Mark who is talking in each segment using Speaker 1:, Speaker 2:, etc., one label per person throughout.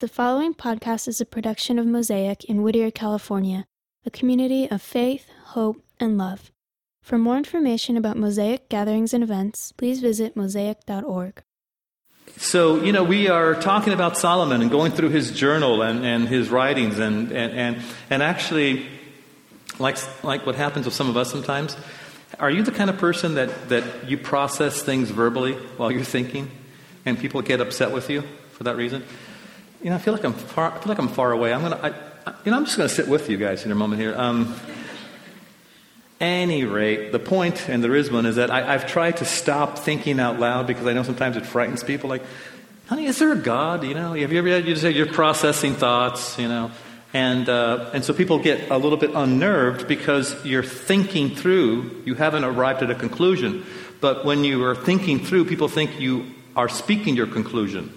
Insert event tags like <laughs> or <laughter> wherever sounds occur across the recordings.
Speaker 1: The following podcast is a production of Mosaic in Whittier, California, a community of faith, hope, and love. For more information about Mosaic gatherings and events, please visit mosaic.org.
Speaker 2: So, you know, we are talking about Solomon and going through his journal and, and his writings, and, and, and, and actually, like, like what happens with some of us sometimes, are you the kind of person that, that you process things verbally while you're thinking, and people get upset with you for that reason? You know, I feel like I'm far, I feel like I'm far away. I'm gonna, I, you know, I'm just gonna sit with you guys in a moment here. Um, any rate, the point, and there is one, is that I, have tried to stop thinking out loud because I know sometimes it frightens people. Like, honey, is there a God? You know, have you ever had you say you're processing thoughts? You know, and uh, and so people get a little bit unnerved because you're thinking through. You haven't arrived at a conclusion, but when you are thinking through, people think you are speaking your conclusion.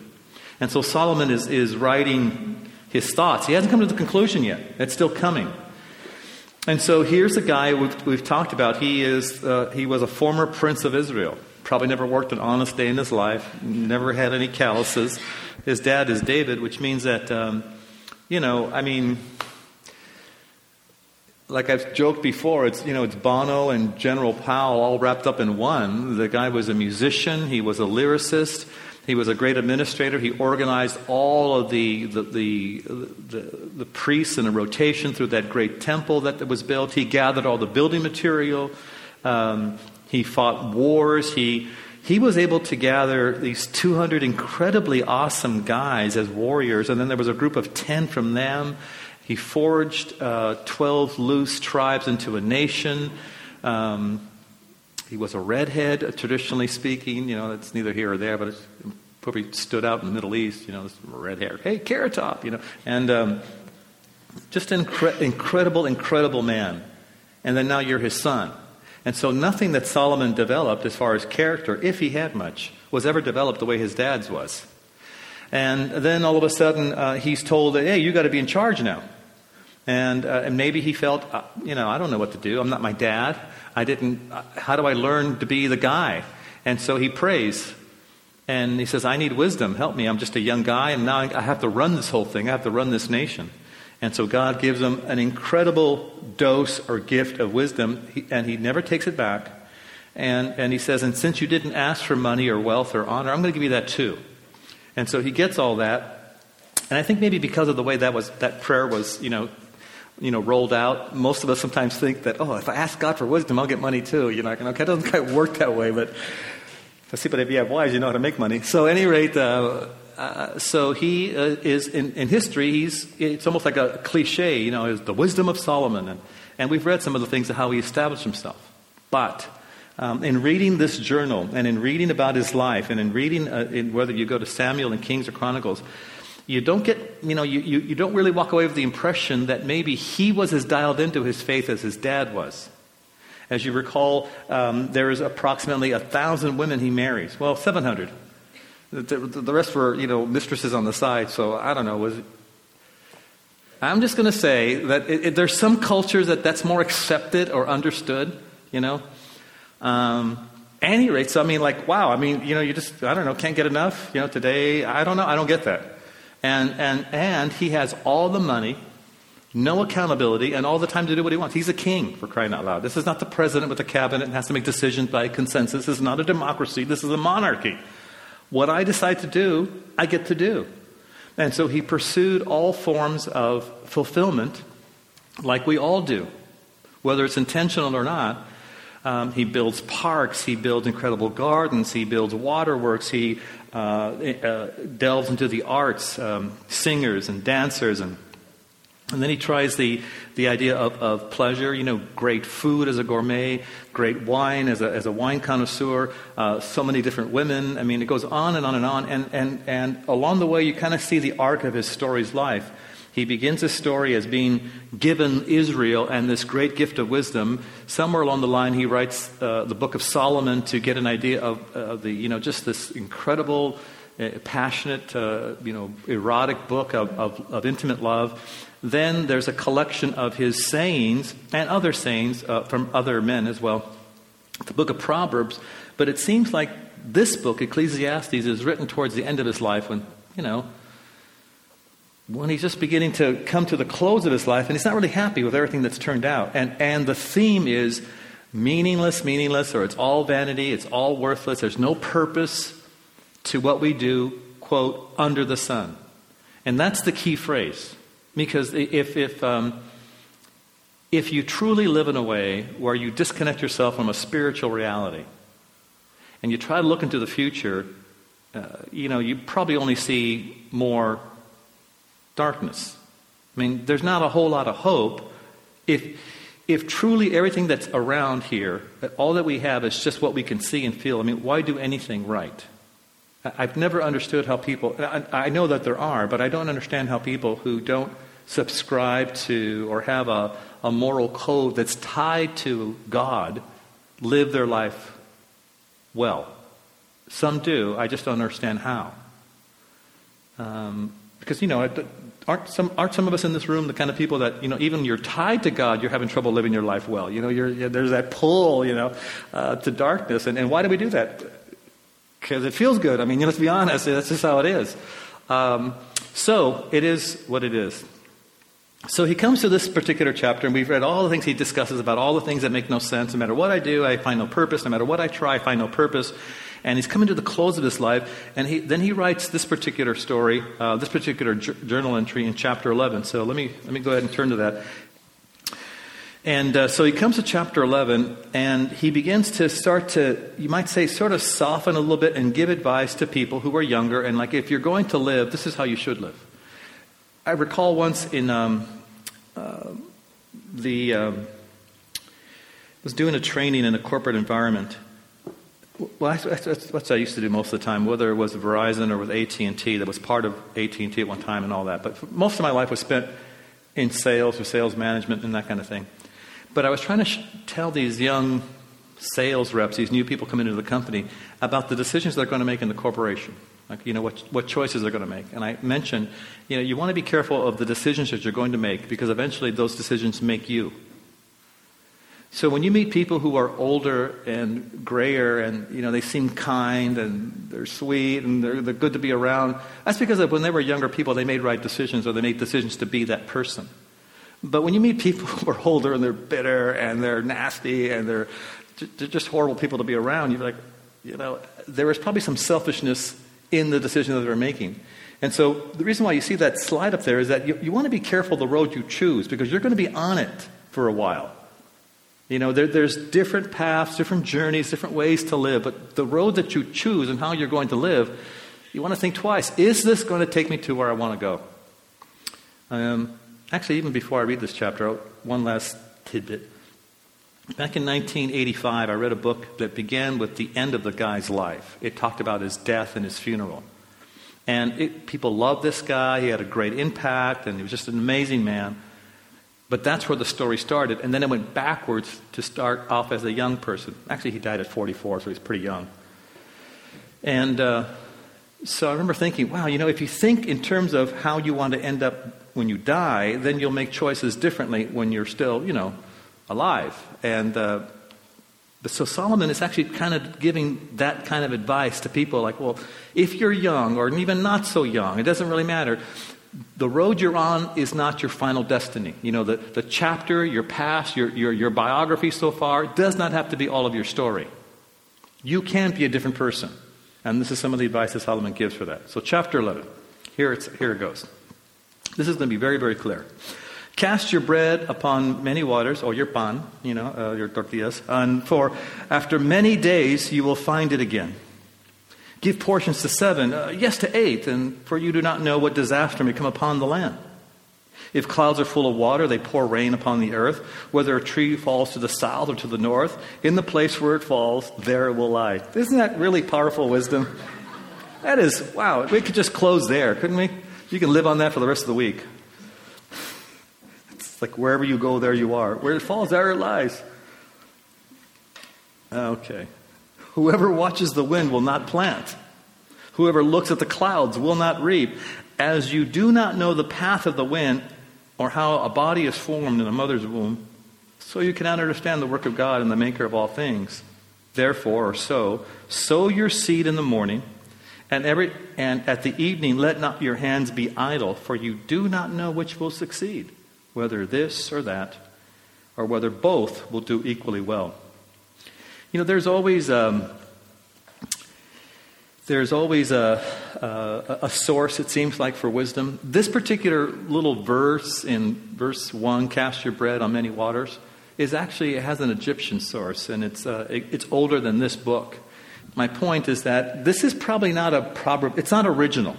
Speaker 2: And so Solomon is, is writing his thoughts. He hasn't come to the conclusion yet, it's still coming. And so here's a guy we've, we've talked about. He, is, uh, he was a former prince of Israel. Probably never worked an honest day in his life, never had any calluses. His dad is David, which means that, um, you know, I mean, like I've joked before, it's you know it's Bono and General Powell all wrapped up in one. The guy was a musician, he was a lyricist, he was a great administrator. He organized all of the, the, the, the, the priests in a rotation through that great temple that was built. He gathered all the building material. Um, he fought wars. He, he was able to gather these 200 incredibly awesome guys as warriors, and then there was a group of 10 from them. He forged uh, 12 loose tribes into a nation. Um, he was a redhead, traditionally speaking. You know, that's neither here or there, but it's probably stood out in the Middle East. You know, this red hair. Hey, Carrot Top. You know, and um, just an incre- incredible, incredible man. And then now you're his son. And so nothing that Solomon developed as far as character, if he had much, was ever developed the way his dad's was. And then all of a sudden, uh, he's told that, hey, you got to be in charge now. And, uh, and maybe he felt, uh, you know, I don't know what to do. I'm not my dad. I didn't, how do I learn to be the guy? And so he prays. And he says, I need wisdom. Help me. I'm just a young guy, and now I have to run this whole thing. I have to run this nation. And so God gives him an incredible dose or gift of wisdom, and he never takes it back. And, and he says, And since you didn't ask for money or wealth or honor, I'm going to give you that too. And so he gets all that. And I think maybe because of the way that, was, that prayer was, you know, you know, rolled out. Most of us sometimes think that, oh, if I ask God for wisdom, I'll get money too. You know, okay, it doesn't quite work that way, but but if you have wives, you know how to make money. So, at any rate, uh, uh, so he uh, is in, in, history. He's it's almost like a cliche, you know, is the wisdom of Solomon, and and we've read some of the things of how he established himself. But um, in reading this journal and in reading about his life and in reading uh, in whether you go to Samuel and Kings or Chronicles, you don't get, you know, you, you, you don't really walk away with the impression that maybe he was as dialed into his faith as his dad was. As you recall, um, there is approximately a thousand women he marries. Well, 700. The, the, rest were, you know, mistresses on the side. So I don't know. Was it, I'm just going to say that it, it, there's some cultures that that's more accepted or understood. You know. Um, any rate, so I mean, like, wow. I mean, you know, you just I don't know, can't get enough. You know, today I don't know. I don't get that. And, and, and he has all the money, no accountability, and all the time to do what he wants. He's a king, for crying out loud. This is not the president with a cabinet and has to make decisions by consensus. This is not a democracy. This is a monarchy. What I decide to do, I get to do. And so he pursued all forms of fulfillment like we all do, whether it's intentional or not. Um, he builds parks, he builds incredible gardens, he builds waterworks, he uh, uh, delves into the arts, um, singers and dancers, and, and then he tries the, the idea of, of pleasure, you know, great food as a gourmet, great wine as a, as a wine connoisseur, uh, so many different women. I mean, it goes on and on and on. And, and, and along the way, you kind of see the arc of his story's life. He begins his story as being given Israel and this great gift of wisdom. Somewhere along the line, he writes uh, the book of Solomon to get an idea of uh, the, you know, just this incredible, passionate, uh, you know, erotic book of, of, of, intimate love. Then there's a collection of his sayings and other sayings uh, from other men as well. The book of Proverbs. But it seems like this book, Ecclesiastes, is written towards the end of his life when, you know, when he's just beginning to come to the close of his life and he's not really happy with everything that's turned out. And, and the theme is meaningless, meaningless, or it's all vanity, it's all worthless, there's no purpose to what we do, quote, under the sun. And that's the key phrase. Because if, if, um, if you truly live in a way where you disconnect yourself from a spiritual reality and you try to look into the future, uh, you know, you probably only see more darkness. I mean, there's not a whole lot of hope if, if truly everything that's around here, all that we have is just what we can see and feel. I mean, why do anything right? I've never understood how people, I know that there are, but I don't understand how people who don't subscribe to or have a, a moral code that's tied to God live their life well. Some do, I just don't understand how. Um, because, you know, aren't some, aren't some of us in this room the kind of people that, you know, even you're tied to God, you're having trouble living your life well. You know, you're, there's that pull, you know, uh, to darkness. And, and why do we do that? Because it feels good. I mean, let's be honest, that's just how it is. Um, so, it is what it is. So he comes to this particular chapter, and we've read all the things he discusses about all the things that make no sense. No matter what I do, I find no purpose. No matter what I try, I find no purpose. And he's coming to the close of his life, and he, then he writes this particular story, uh, this particular j- journal entry in chapter 11. So let me, let me go ahead and turn to that. And uh, so he comes to chapter 11, and he begins to start to, you might say, sort of soften a little bit and give advice to people who are younger. And like, if you're going to live, this is how you should live. I recall once in um, uh, the, um, was doing a training in a corporate environment well, that's, that's, what I used to do most of the time, whether it was Verizon or with AT&T. That was part of AT&T at one time and all that. But most of my life was spent in sales or sales management and that kind of thing. But I was trying to sh- tell these young sales reps, these new people coming into the company, about the decisions they're going to make in the corporation. Like, you know, what, what choices they're going to make. And I mentioned, you know, you want to be careful of the decisions that you're going to make because eventually those decisions make you. So when you meet people who are older and grayer and you know they seem kind and they're sweet and they're, they're good to be around, that's because when they were younger people they made right decisions or they made decisions to be that person. But when you meet people who are older and they're bitter and they're nasty and they're, just horrible people to be around, you're like, you know, there is probably some selfishness in the decision that they're making. And so the reason why you see that slide up there is that you, you want to be careful the road you choose because you're going to be on it for a while. You know, there, there's different paths, different journeys, different ways to live, but the road that you choose and how you're going to live, you want to think twice. Is this going to take me to where I want to go? Um, actually, even before I read this chapter, one last tidbit. Back in 1985, I read a book that began with the end of the guy's life. It talked about his death and his funeral. And it, people loved this guy. He had a great impact, and he was just an amazing man. But that's where the story started. And then it went backwards to start off as a young person. Actually, he died at 44, so he's pretty young. And uh, so I remember thinking, wow, you know, if you think in terms of how you want to end up when you die, then you'll make choices differently when you're still, you know, alive. And uh, so Solomon is actually kind of giving that kind of advice to people like, well, if you're young or even not so young, it doesn't really matter the road you're on is not your final destiny. You know, the, the chapter, your past, your, your, your biography so far does not have to be all of your story. You can be a different person. And this is some of the advice that Solomon gives for that. So, chapter 11. Here, it's, here it goes. This is going to be very, very clear. Cast your bread upon many waters, or your pan, you know, uh, your tortillas, and for after many days you will find it again. Give portions to seven, uh, yes, to eight, and for you do not know what disaster may come upon the land. If clouds are full of water, they pour rain upon the earth. Whether a tree falls to the south or to the north, in the place where it falls, there it will lie. Isn't that really powerful wisdom? That is, wow, we could just close there, couldn't we? You can live on that for the rest of the week. It's like wherever you go, there you are. Where it falls, there it lies. Okay. Whoever watches the wind will not plant. Whoever looks at the clouds will not reap. As you do not know the path of the wind or how a body is formed in a mother's womb, so you cannot understand the work of God and the maker of all things. Therefore, or so, sow your seed in the morning, And, every, and at the evening, let not your hands be idle, for you do not know which will succeed, whether this or that, or whether both will do equally well. You know, there's always, um, there's always a, a, a source, it seems like, for wisdom. This particular little verse in verse 1, cast your bread on many waters, is actually, it has an Egyptian source, and it's, uh, it, it's older than this book my point is that this is probably not a proverb, it's not original.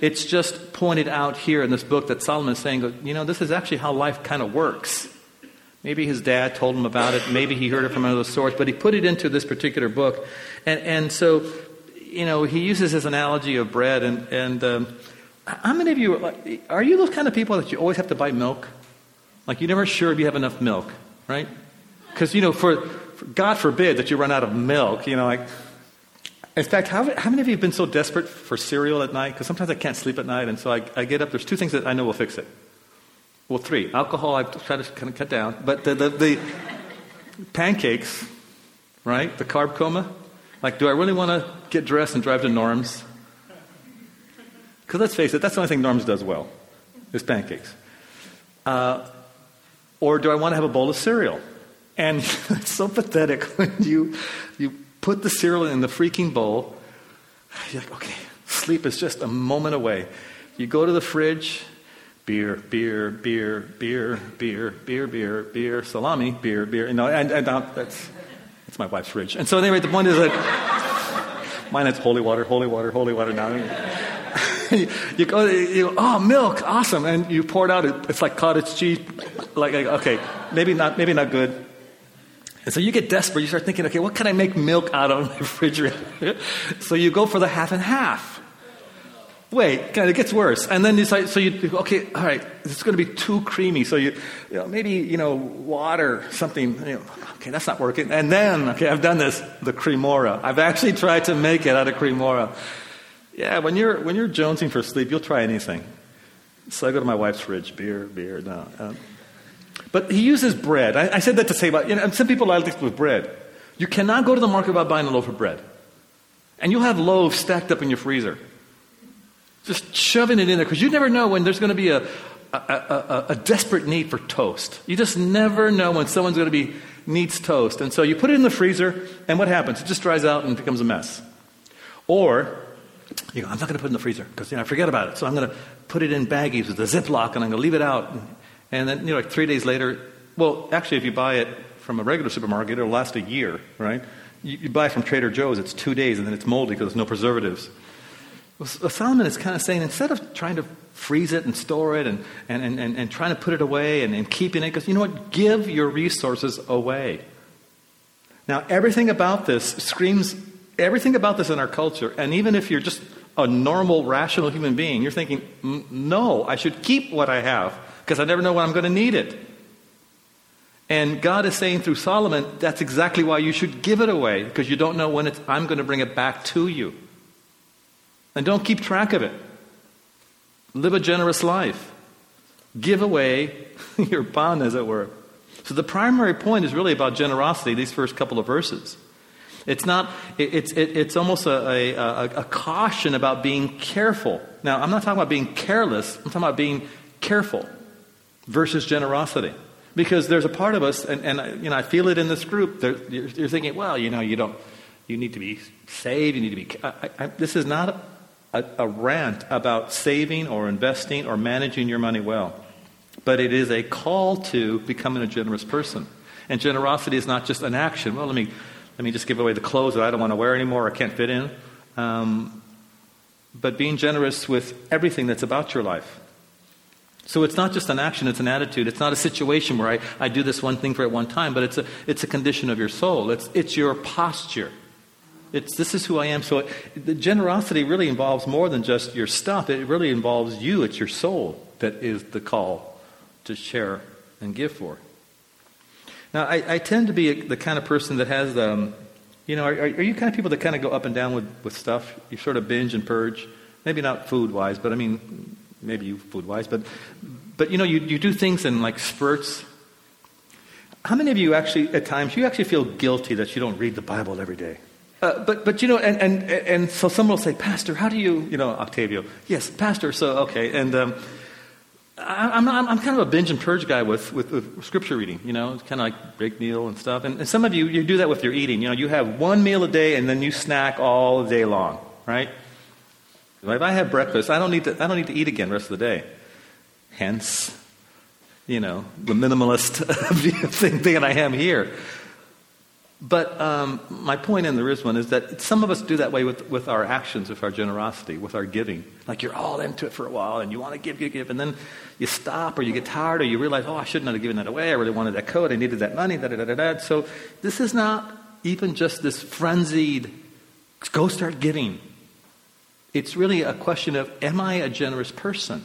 Speaker 2: It's just pointed out here in this book that Solomon is saying, you know, this is actually how life kind of works. Maybe his dad told him about it, maybe he heard it from another source, but he put it into this particular book. And, and so, you know, he uses this analogy of bread. And, and um, how many of you, are you those kind of people that you always have to buy milk? Like you're never sure if you have enough milk, right? Because, you know, for, God forbid that you run out of milk, you know, like. In fact, how, how many of you have been so desperate for cereal at night? Because sometimes I can't sleep at night, and so I, I get up. There's two things that I know will fix it. Well, three. Alcohol, I've tried to kind of cut down. But the, the, the pancakes, right? The carb coma. Like, do I really want to get dressed and drive to Norm's? Because let's face it, that's the only thing Norm's does well, is pancakes. Uh, or do I want to have a bowl of cereal? And <laughs> it's so pathetic when you, you put the cereal in the freaking bowl. You're like, okay, sleep is just a moment away. You go to the fridge, beer, beer, beer, beer, beer, beer, beer, beer, salami, beer, beer. You know, and, and um, that's, that's my wife's fridge. And so anyway, the point is that <laughs> mine is holy water, holy water, holy water now. <laughs> you go, you go, oh, milk, awesome, and you pour it out. It's like cottage cheese. Like, okay, maybe not, maybe not good. And so you get desperate. You start thinking, okay, what can I make milk out of in my refrigerator? <laughs> so you go for the half and half. Wait, it gets worse. And then you say, so you, okay, all right, it's going to be too creamy. So you, you know, maybe, you know, water, something, you know, okay, that's not working. And then, okay, I've done this, the cremora. I've actually tried to make it out of cremora. Yeah, when you're, when you're jonesing for sleep, you'll try anything. So I go to my wife's fridge, beer, beer, no. Um, but he uses bread. I, I said that to say about, you know, some people like this with bread. You cannot go to the market without buying a loaf of bread. And you'll have loaves stacked up in your freezer. Just shoving it in there because you never know when there's going to be a, a, a, a, desperate need for toast. You just never know when someone's going to be needs toast. And so you put it in the freezer, and what happens? It just dries out and becomes a mess. Or you go, I'm not going to put it in the freezer because you know, I forget about it. So I'm going to put it in baggies with a Ziploc and I'm going to leave it out. And then, you know, like three days later, well, actually, if you buy it from a regular supermarket, it'll last a year, right? You, you buy from Trader Joe's, it's two days, and then it's moldy because there's no preservatives. Well, Solomon is kind of saying instead of trying to freeze it and store it and, and, and, and, trying to put it away and, and keeping it, because you know what? Give your resources away. Now, everything about this screams, everything about this in our culture, and even if you're just a normal, rational human being, you're thinking, no, I should keep what I have because I never know when I'm going to need it. And God is saying through Solomon, that's exactly why you should give it away, because you don't know when it's, I'm going to bring it back to you. And don't keep track of it. Live a generous life. Give away <laughs> your bond, as it were. So the primary point is really about generosity, these first couple of verses. It's not, it's, it's almost a, a, a, a caution about being careful. Now, I'm not talking about being careless, I'm talking about being careful versus generosity. Because there's a part of us, and, and you know, I feel it in this group, you're, you're, thinking, well, you know, you don't, you need to be saved, you need to be. I, I, this is not a, a rant about saving or investing or managing your money well, but it is a call to becoming a generous person. And generosity is not just an action. Well, let me, let me just give away the clothes that I don't want to wear anymore or can't fit in. Um, but being generous with everything that's about your life. So it's not just an action, it's an attitude. It's not a situation where I, I do this one thing for at one time, but it's a, it's a condition of your soul. It's, it's your posture. It's, this is who I am. So it, the generosity really involves more than just your stuff. It really involves you. It's your soul that is the call to share and give for. Now, I, I tend to be the kind of person that has, um, you know, are, are you kind of people that kind of go up and down with, with stuff? You sort of binge and purge? Maybe not food wise, but I mean, maybe you food wise, but, but you know, you, you do things in like spurts. How many of you actually, at times, you actually feel guilty that you don't read the Bible every day? Uh, but, but you know, and, and, and so someone will say, Pastor, how do you, you know, Octavio, yes, Pastor, so, okay. And um, I, am I'm, I'm kind of a binge and purge guy with, with, with scripture reading, you know, it's kind of like break meal and stuff. And, and some of you, you do that with your eating. You know, you have one meal a day and then you snack all day long, right? If I have breakfast, I don't need to, I don't need to eat again the rest of the day. Hence, you know, the minimalist <laughs> thing, thing that I am here. But um, my point in the is one is that some of us do that way with, with our actions, with our generosity, with our giving. Like you're all into it for a while and you want to give, give, give, and then you stop or you get tired or you realize, oh, I shouldn't have given that away. I really wanted that coat. I needed that money. Da, da, da, da. So this is not even just this frenzied, go start giving. It's really a question of, am I a generous person?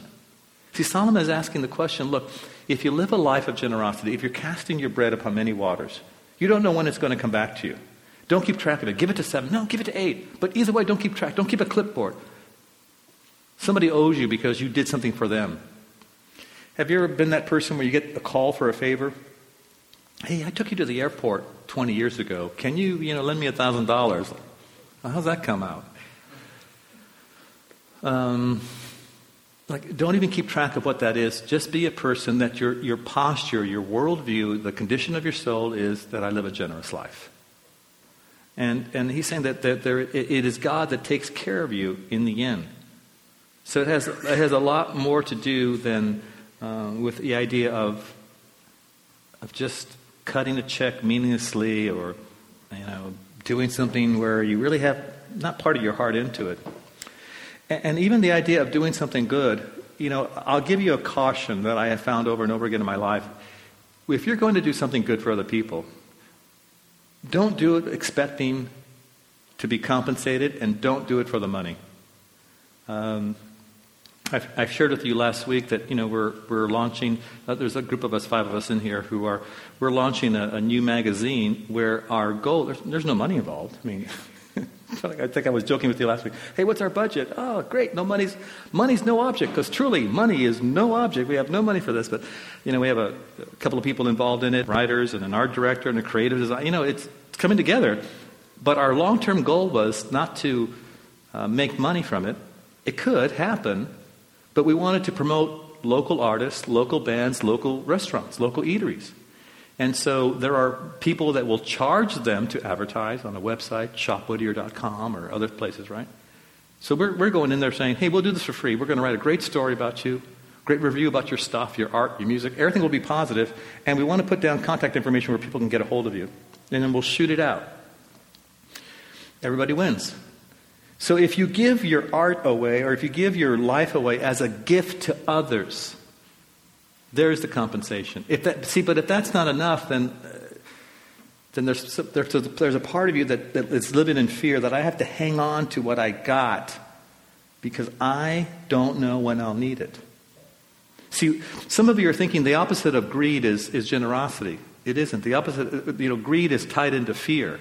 Speaker 2: See, Solomon is asking the question look, if you live a life of generosity, if you're casting your bread upon many waters, you don't know when it's going to come back to you. Don't keep track of it. Give it to seven. No, give it to eight. But either way, don't keep track. Don't keep a clipboard. Somebody owes you because you did something for them. Have you ever been that person where you get a call for a favor? Hey, I took you to the airport 20 years ago. Can you, you know, lend me a $1,000? Well, how's that come out? Um, like, don't even keep track of what that is. Just be a person that your, your posture, your worldview, the condition of your soul is that I live a generous life. And, and he's saying that, that there, it, is God that takes care of you in the end. So it has, it has a lot more to do than uh, with the idea of, of just cutting a check meaninglessly or you know, doing something where you really have not part of your heart into it. And even the idea of doing something good, you know, I'll give you a caution that I have found over and over again in my life. If you're going to do something good for other people, don't do it expecting to be compensated and don't do it for the money. Um, I've, I've, shared with you last week that you know we're we're launching. Uh, there's a group of us, five of us in here, who are we're launching a, a new magazine where our goal. There's, there's no money involved. I mean, <laughs> <laughs> I think I was joking with you last week. Hey, what's our budget? Oh, great. No money's money's no object because truly money is no object. We have no money for this, but you know we have a, a couple of people involved in it, writers and an art director and a creative design. You know, it's, it's coming together. But our long-term goal was not to uh, make money from it. It could happen, but we wanted to promote local artists, local bands, local restaurants, local eateries. And so there are people that will charge them to advertise on a website, shopwhittier.com or other places, right? So we're, we're going in there saying, hey, we'll do this for free. We're going to write a great story about you, great review about your stuff, your art, your music. Everything will be positive, And we want to put down contact information where people can get a hold of you. And then we'll shoot it out. Everybody wins. So if you give your art away or if you give your life away as a gift to others, there's the compensation. If that, see, but if that's not enough, then, uh, then there's, there's, a, there's a part of you that, that is living in fear that I have to hang on to what I got because I don't know when I'll need it. See, some of you are thinking the opposite of greed is, is generosity. It isn't. The opposite, uh, you know, greed is tied into fear.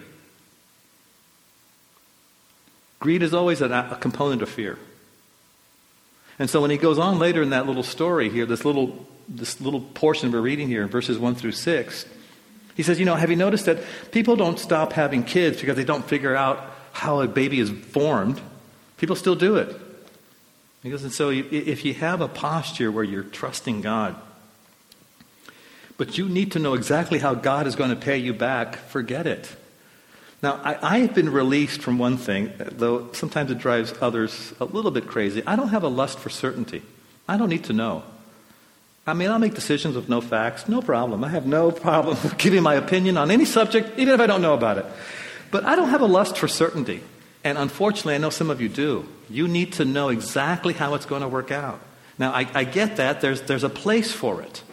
Speaker 2: Greed is always a, a component of fear. And so when he goes on later in that little story here, this little this little portion we're reading here, verses 1 through 6. He says, You know, have you noticed that people don't stop having kids because they don't figure out how a baby is formed? People still do it. Because, and so if you have a posture where you're trusting God, but you need to know exactly how God is going to pay you back, forget it. Now, I, have been released from one thing, though sometimes it drives others a little bit crazy. I don't have a lust for certainty. I don't need to know. I mean, I'll make decisions with no facts, no problem. I have no problem <laughs> giving my opinion on any subject, even if I don't know about it. But I don't have a lust for certainty. And unfortunately, I know some of you do. You need to know exactly how it's going to work out. Now, I, I get that. There's, there's a place for it.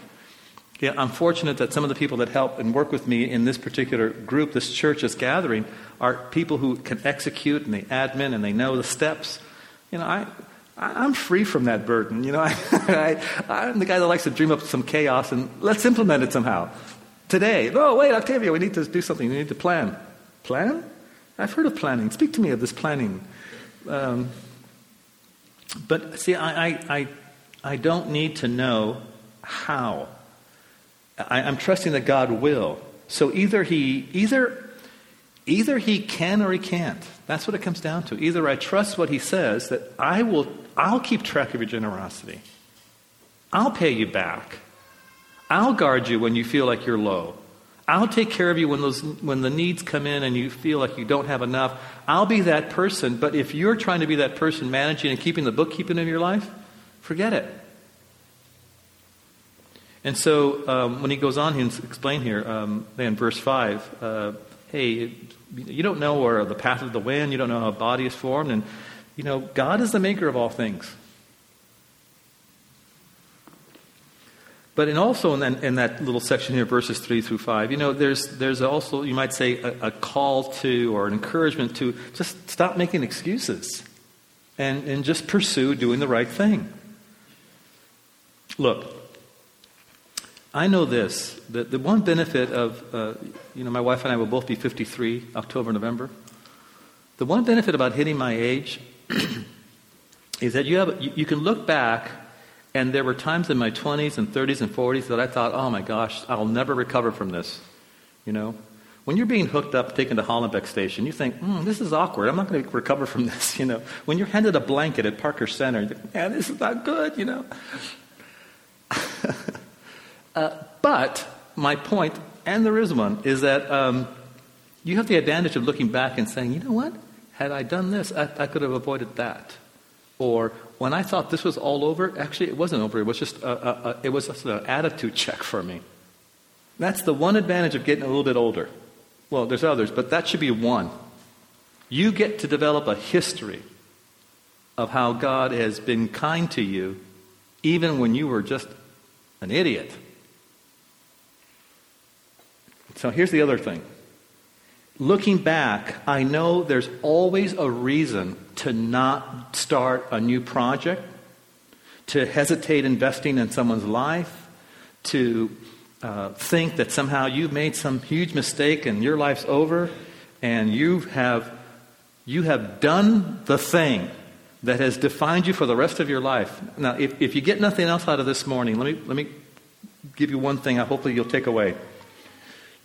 Speaker 2: Yeah, I'm fortunate that some of the people that help and work with me in this particular group, this church, this gathering, are people who can execute and they admin and they know the steps. You know, I, I'm free from that burden. You know, <laughs> I, I, am the guy that likes to dream up some chaos and let's implement it somehow. Today, oh, wait, Octavia, we need to do something. We need to plan. Plan? I've heard of planning. Speak to me of this planning. Um, but see, I, I, I, I, don't need to know how. I, I'm trusting that God will. So either He, either Either he can or he can't. That's what it comes down to. Either I trust what he says that I will I'll keep track of your generosity. I'll pay you back. I'll guard you when you feel like you're low. I'll take care of you when those when the needs come in and you feel like you don't have enough. I'll be that person, but if you're trying to be that person managing and keeping the bookkeeping of your life, forget it. And so um, when he goes on, he explain here, um, in verse 5, uh, hey, you don't know where the path of the wind, you don't know how a body is formed, and, you know, God is the maker of all things. But in also in that, in that, little section here, verses 3 through 5, you know, there's, there's also, you might say, a, a, call to or an encouragement to just stop making excuses and, and just pursue doing the right thing. Look, I know this, that the one benefit of, uh, you know, my wife and I will both be 53, October, November. The one benefit about hitting my age <clears throat> is that you, have, you, you can look back and there were times in my 20s and 30s and 40s that I thought, oh my gosh, I'll never recover from this. You know? When you're being hooked up, taken to Hollenbeck Station, you think, hmm, this is awkward. I'm not going <laughs> to recover from this. You know? When you're handed a blanket at Parker Center, you think, man, this is not good, you know? <laughs> uh, but my point, and there is one, is that um, you have the advantage of looking back and saying, you know what? Had I done this, I, I could have avoided that. Or when I thought this was all over, actually it wasn't over. It was just a, a, a, it was just an attitude check for me. That's the one advantage of getting a little bit older. Well, there's others, but that should be one. You get to develop a history of how God has been kind to you, even when you were just an idiot. So here's the other thing looking back, I know there's always a reason to not start a new project, to hesitate investing in someone's life, to uh, think that somehow you've made some huge mistake and your life's over, and you have you have done the thing that has defined you for the rest of your life. Now, if, if you get nothing else out of this morning, let me let me give you one thing. I hopefully you'll take away.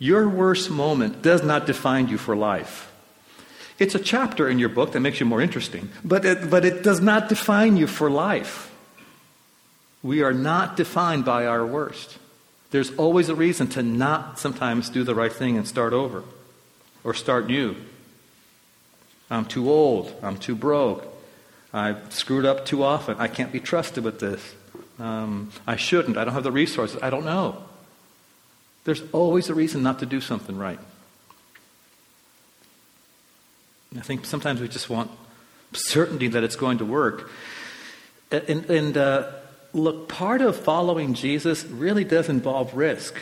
Speaker 2: Your worst moment does not define you for life. It's a chapter in your book that makes you more interesting, but it, but it does not define you for life. We are not defined by our worst. There's always a reason to not sometimes do the right thing and start over or start new. I'm too old. I'm too broke. I've screwed up too often. I can't be trusted with this. Um, I shouldn't. I don't have the resources. I don't know. There's always a reason not to do something right. I think sometimes we just want certainty that it's going to work. And, and uh, look, part of following Jesus really does involve risk.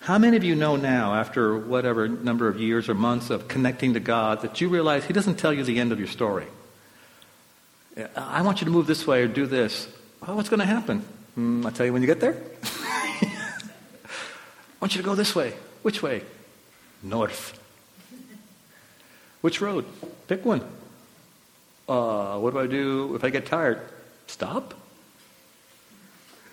Speaker 2: How many of you know now, after whatever number of years or months of connecting to God, that you realize He doesn't tell you the end of your story? I want you to move this way or do this. Oh, what's going to happen? Mm, I'll tell you when you get there. <laughs> I want you to go this way. Which way? North. Which road? Pick one. Uh, what do I do if I get tired? Stop?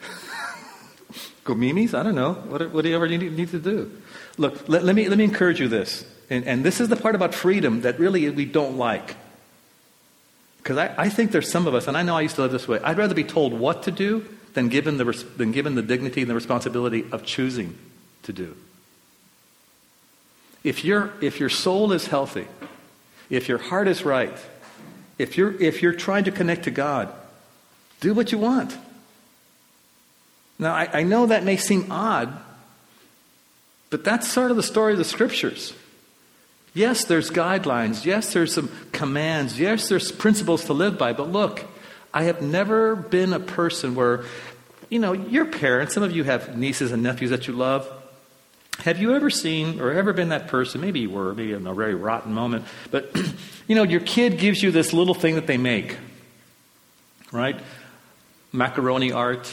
Speaker 2: <laughs> Go Mimi's? I don't know. What, do you need, need to do. Look, let, let, me, let me encourage you this. And, and this is the part about freedom that really we don't like. Because I, I think there's some of us, and I know I used to live this way, I'd rather be told what to do than given the, than given the dignity and the responsibility of choosing to do. If, you if your soul is healthy, if your heart is right, if you're, if you're trying to connect to God, do what you want. Now, I, I know that may seem odd, but that's sort of the story of the scriptures. Yes, there's guidelines. Yes, there's some commands. Yes, there's principles to live by. But look, I have never been a person where, you know, your parents, some of you have nieces and nephews that you love. Have you ever seen or ever been that person? Maybe you were, maybe in a very rotten moment, but <clears throat> you know, your kid gives you this little thing that they make, right? Macaroni art,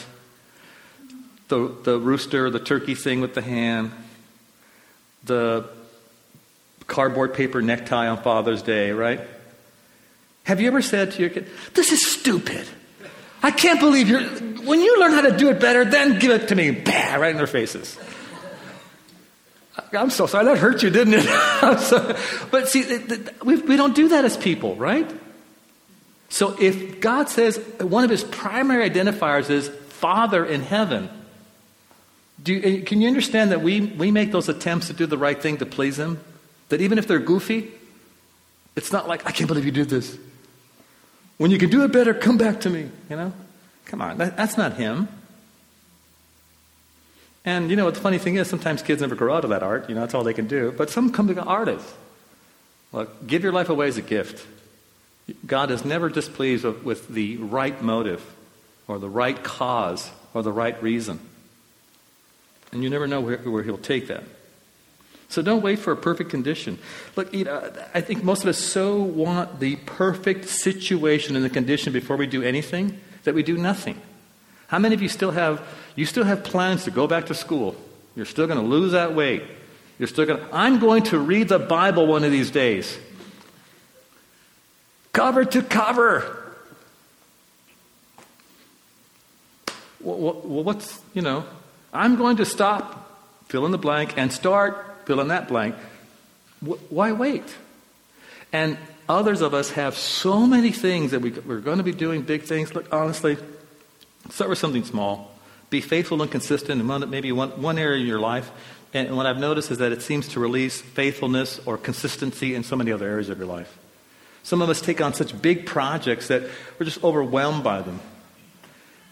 Speaker 2: the, the rooster, the turkey thing with the ham, the cardboard paper necktie on Father's Day, right? Have you ever said to your kid, This is stupid? I can't believe you're. When you learn how to do it better, then give it to me. Bah, right in their faces. I'm so sorry, that hurt you, didn't it? <laughs> but see, we, we don't do that as people, right? So if God says one of his primary identifiers is Father in heaven, do can you understand that we, we make those attempts to do the right thing to please him? That even if they're goofy, it's not like, I can't believe you did this. When you can do it better, come back to me, you know? Come on, that, that's not him. And you know what the funny thing is, sometimes kids never grow out of that art, you know, that's all they can do. But some come to be artists. Look, give your life away as a gift. God is never displeased with, the right motive or the right cause or the right reason. And you never know where, where he'll take that. So don't wait for a perfect condition. Look, you know, I think most of us so want the perfect situation and the condition before we do anything that we do nothing. How many of you still have you still have plans to go back to school? You're still going to lose that weight. You're still going to I'm going to read the Bible one of these days. Cover to cover. Well, what's, you know, I'm going to stop, fill in the blank, and start, fill in that blank. Why wait? And others of us have so many things that we, we're going to be doing big things. Look, honestly, start with something small. Be faithful and consistent in one, maybe one, one area in your life. And what I've noticed is that it seems to release faithfulness or consistency in so many other areas of your life. Some of us take on such big projects that we're just overwhelmed by them.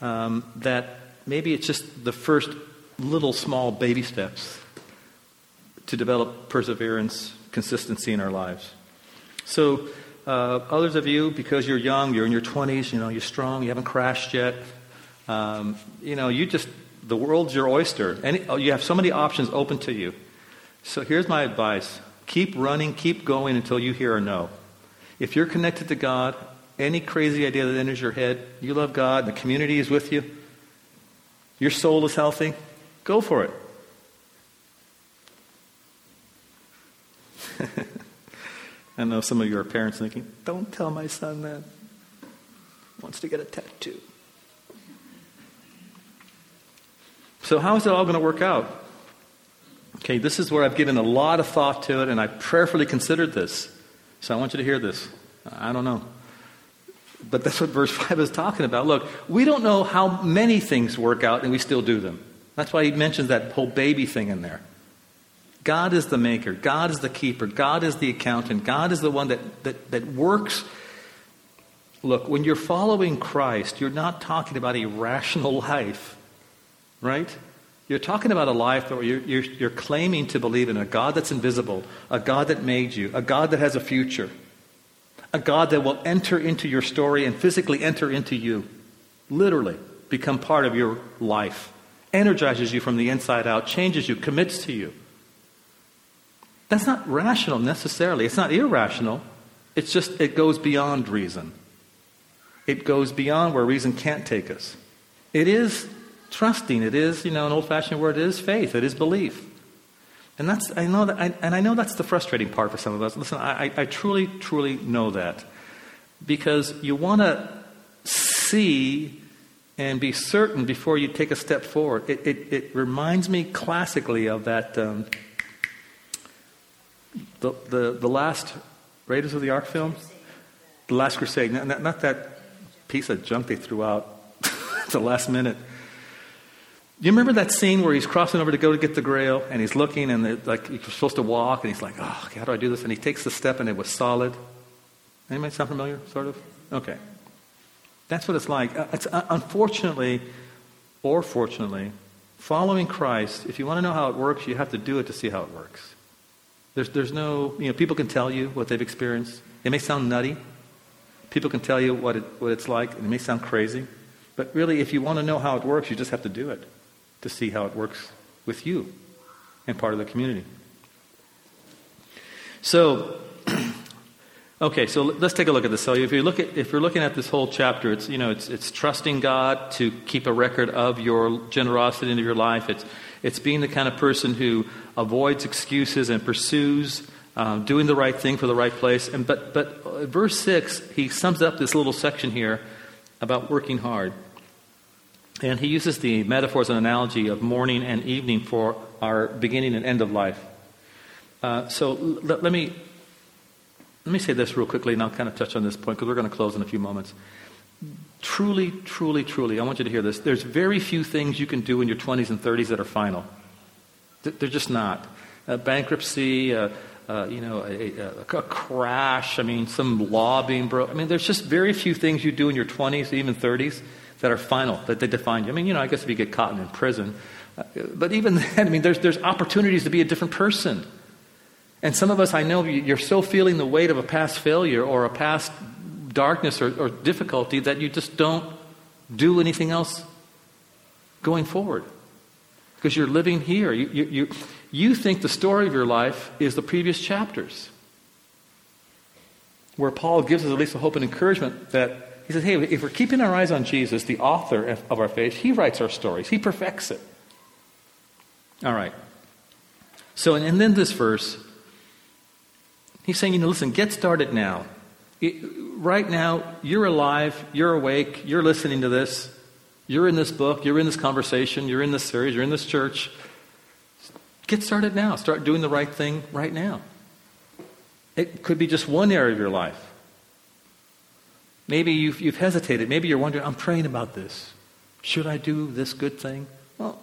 Speaker 2: Um, that maybe it's just the first little small baby steps to develop perseverance, consistency in our lives. So, uh, others of you, because you're young, you're in your 20s, you know, you're strong, you haven't crashed yet. Um, you know, you just, the world's your oyster. Any, oh, you have so many options open to you. So here's my advice keep running, keep going until you hear a no. If you're connected to God, any crazy idea that enters your head, you love God, the community is with you, your soul is healthy, go for it. <laughs> I know some of you are parents thinking, don't tell my son that. He wants to get a tattoo. So, how is it all going to work out? Okay, this is where I've given a lot of thought to it, and I prayerfully considered this. So, I want you to hear this. I don't know. But that's what verse <laughs> 5 is talking about. Look, we don't know how many things work out, and we still do them. That's why he mentions that whole baby thing in there. God is the maker, God is the keeper, God is the accountant, God is the one that, that, that works. Look, when you're following Christ, you're not talking about a rational <laughs> life, right? You're talking about a life where you're, you're, you're claiming to believe in a God that's invisible, a God that made you, a God that has a future, a God that will enter into your story and physically enter into you, literally become part of your life, energizes you from the inside out, changes you, commits to you. That's not rational necessarily. It's not irrational. It's just, it goes beyond reason. It goes beyond where reason can't take us. It is trusting. It is, you know, an old fashioned word, it is faith. It is belief. And that's, I know that, I, and I know that's the frustrating part for some of us. Listen, I, I truly, truly know that. Because you want to see and be certain before you take a step forward. It, it, it reminds me classically of that. Um, the, the, the last Raiders of the Ark film? The Last Crusade. Not, not that piece of junk they threw out <laughs> at the last minute. You remember that scene where he's crossing over to go to get the grail and he's looking and like he's supposed to walk and he's like, oh, okay, how do I do this? And he takes the step and it was solid. Anybody sound familiar, sort of? Okay. That's what it's like. Uh, it's, uh, unfortunately, or fortunately, following Christ, if you want to know how it works, you have to do it to see how it works. There's, there's no, you know, people can tell you what they've experienced. It may sound nutty. People can tell you what, it, what it's like. It may sound crazy. But really, if you want to know how it works, you just have to do it to see how it works with you and part of the community. So, <clears throat> okay, so let's take a look at this. So, if you look at if you're looking at this whole chapter, it's you know it's it's trusting God to keep a record of your generosity in your life. It's it's being the kind of person who avoids excuses and pursues um, doing the right thing for the right place. And but but uh, verse six, he sums up this little section here about working hard, and he uses the metaphors and analogy of morning and evening for our beginning and end of life. Uh, so let, let, me let me say this real quickly, and I'll kind of touch on this point because we're going to close in a few moments. Truly, truly, truly, I want you to hear this. There's very few things you can do in your 20s and 30s that are final. They're just not. bankruptcy, uh, uh, you know, a, a, a, crash, I mean, some law being broke. I mean, there's just very few things you do in your 20s, even 30s, that are final, that they define you. I mean, you know, I guess if you get caught in prison, uh, but even then, I mean, there's, there's opportunities to be a different person. And some of us, I know, you're so feeling the weight of a past failure or a past darkness or, or difficulty that you just don't do anything else going forward because you're living here. You, you, you, you think the story of your life is the previous chapters. Where Paul gives us at least a hope and encouragement that he says, hey, if we're keeping our eyes on Jesus, the author of our faith, he writes our stories, he perfects it. All right. So, and then this verse, he's saying, you know, listen, get started now. It, right now, you're alive, you're awake, you're listening to this, you're in this book, you're in this conversation, you're in this series, you're in this church. Get started now. Start doing the right thing right now. It could be just one area of your life. Maybe you've, you've hesitated. Maybe you're wondering, I'm praying about this. Should I do this good thing? Well,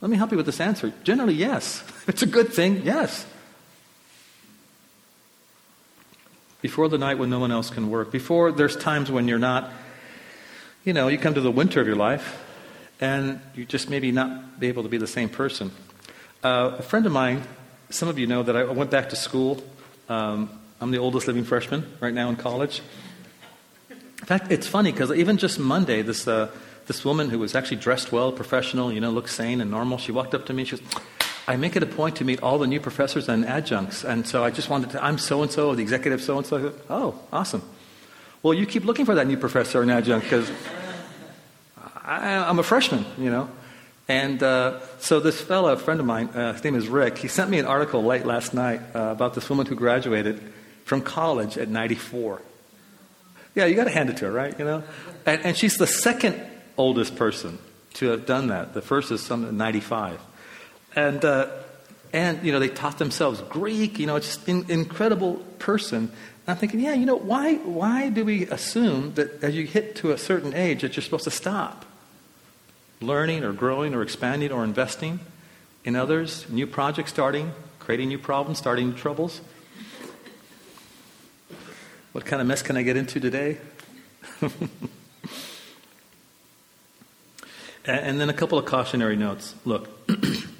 Speaker 2: let me help you with this answer. Generally, yes. <laughs> It's a good thing, yes. Before the night when no one else can work, before there's times when you're not, you know, you come to the winter of your life and you just maybe not be able to be the same person. Uh, a friend of mine, some of you know that I went back to school. Um, I'm the oldest living freshman right now in college. Fact, it's funny because even just Monday, this, uh, this woman who was actually dressed well, professional, you know, looked sane and normal, she walked up to me. She goes, I make it a point to meet all the new professors and adjuncts. And so I just wanted to, I'm so and so, the executive so and so. Oh, awesome. Well, you keep looking for that new professor and adjunct because I'm a freshman, you know. And uh, so this fellow, a friend of mine, uh, his name is Rick, he sent me an article late last night uh, about this woman who graduated from college at 94. Yeah, you got to hand it to her, right? You know, and, and, she's the second oldest person to have done that. The first is some 95, and uh, and you know they taught themselves Greek. You know, it's just an incredible person. And I'm thinking, yeah, you know, why why do we assume that as you hit to a certain age that you're supposed to stop? learning or growing or expanding or investing in others, new projects starting, creating new problems, starting new troubles. What kind of mess can I get into today? <laughs> and then a couple of cautionary notes. Look,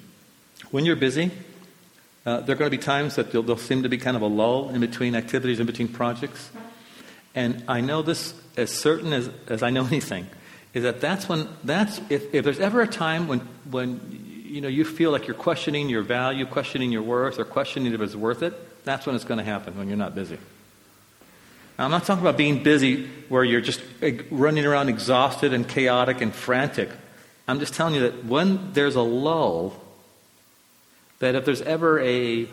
Speaker 2: <clears throat> when you're busy, uh, there are going to be times that there'll, seem to be kind of a lull in between activities, in between projects. And I know this as certain as, as I know <laughs> anything is that that's when that's if, if there's ever a time when when you know you feel like you're questioning your value, questioning your worth, or questioning if it's worth it, that's when it's going to happen when you're not busy. Now, I'm not talking about being busy where you're just running around exhausted and chaotic and frantic. I'm just telling you that when there's a lull, that if there's ever a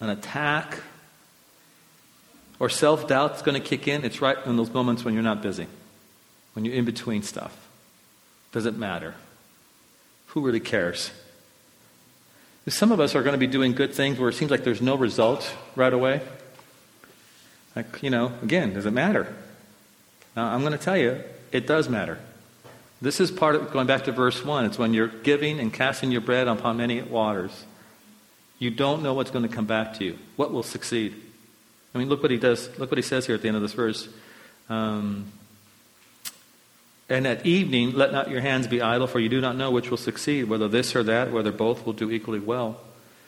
Speaker 2: an attack or self doubt's going to kick in, it's right in those moments when you're not busy when you're in between stuff? Does it matter? Who really cares? Some of us are going to be doing good things where it seems like there's no result right away. Like, you know, again, does it matter? Now, I'm going to tell you, it does matter. This is part of going back to verse 1. It's when you're giving and casting your bread upon many waters. You don't know what's going to come back to you. What will succeed? I mean, look what he does. Look what he says here at the end of this verse. Um, and at evening, let not your hands be idle, for you do not know which will succeed, whether this or that, whether both will do equally well.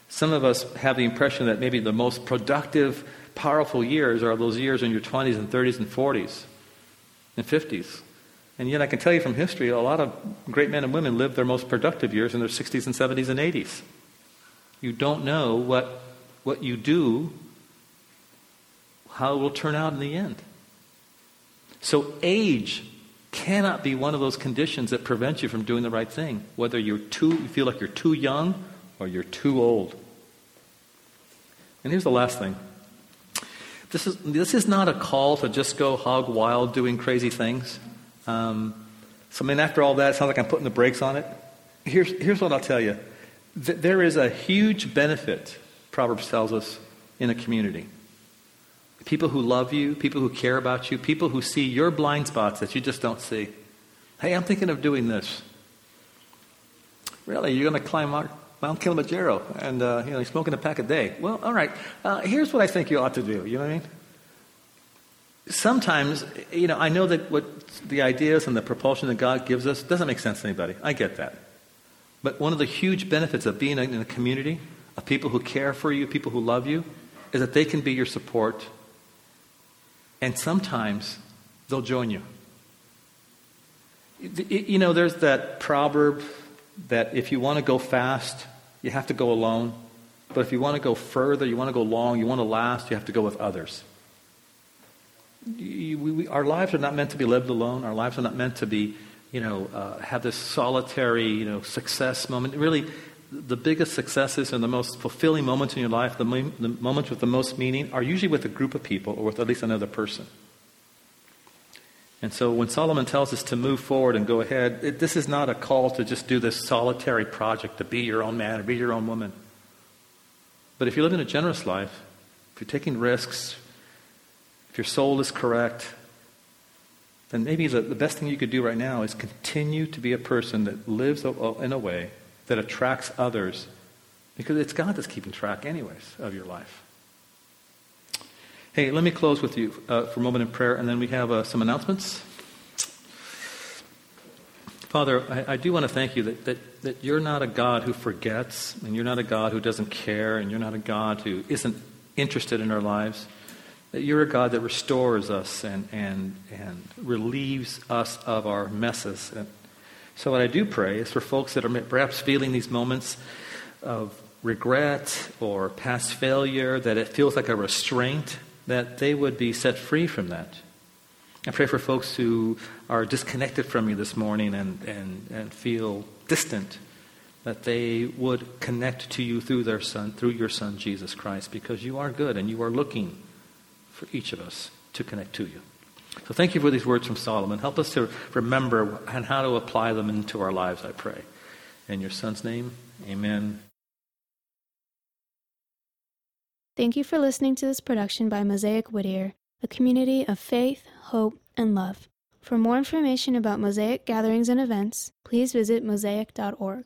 Speaker 2: Some of us have the impression that maybe the most productive, powerful years are those years in your 20s and 30s and 40s and 50s. And yet, I can tell you from history, a lot of great men and women live their most productive years in their 60s and 70s and 80s. You don't know what, what you do, how it will turn out in the end. So, age cannot be one of those conditions that prevent you from doing the right thing, whether you're too, you feel like you're too young or you're too old. And here's the last thing. This is, this is not a call to just go hog wild doing crazy things. Um, so, I mean, after all that, it sounds like I'm putting the brakes on it. Here's, here's what I'll tell you there is a huge benefit Proverbs tells us, in a community. People who love you, people who care about you, people who see your blind spots that you just don't see. Hey, I'm thinking of doing this. Really, you're going to climb Mount, Mount Kilimanjaro and uh, you know, you're smoking a pack a day. Well, all right. Uh, here's what I think you ought to do. You know what I mean? Sometimes, you know, I know that what the ideas and the propulsion that God gives us doesn't make sense to anybody. I get that. But one of the huge benefits of being in a community of people who care for you, people who love you, is that they can be your support. And sometimes they'll join you. You know, there's that proverb that if you want to go fast, you have to go alone. But if you want to go further, you want to go long, you want to last, you have to go with others. We, we, our lives are not meant to be lived alone. Our lives are not meant to be, you know, uh, have this solitary, you know, success moment. Really, the biggest successes and the most fulfilling moments in your life, the, the moments with the most meaning, are usually with a group of people or with at least another person. And so when Solomon tells us to move forward and go ahead, it, this is not a call to just do this solitary project to be your own man or be your own woman. But if you live in a generous life, if you're taking risks, if your soul is correct, then maybe the, the best thing you could do right now is continue to be a person that lives in a way that attracts others because it's God that's keeping track, anyways, of your life. Hey, let me close with you uh, for a moment in prayer, and then we have uh, some announcements. Father, I, I do want to thank you that, that, that you're not a God who forgets, and you're not a God who doesn't care, and you're not a God who isn't interested in our lives. That you're a God that restores us and, and, and relieves us of our messes. And so, what I do pray is for folks that are perhaps feeling these moments of regret or past failure, that it feels like a restraint, that they would be set free from that. I pray for folks who are disconnected from you this morning and, and, and feel distant, that they would connect to you through their son, through your son Jesus Christ, because you are good and you are looking for each of us to connect to you. So thank you for these words from Solomon. Help us to remember and how to apply them into our lives, I pray. In your son's name, amen.
Speaker 1: Thank you for listening to this production by Mosaic Whittier, a community of faith, hope, and love. For more information about Mosaic gatherings and events, please visit mosaic.org.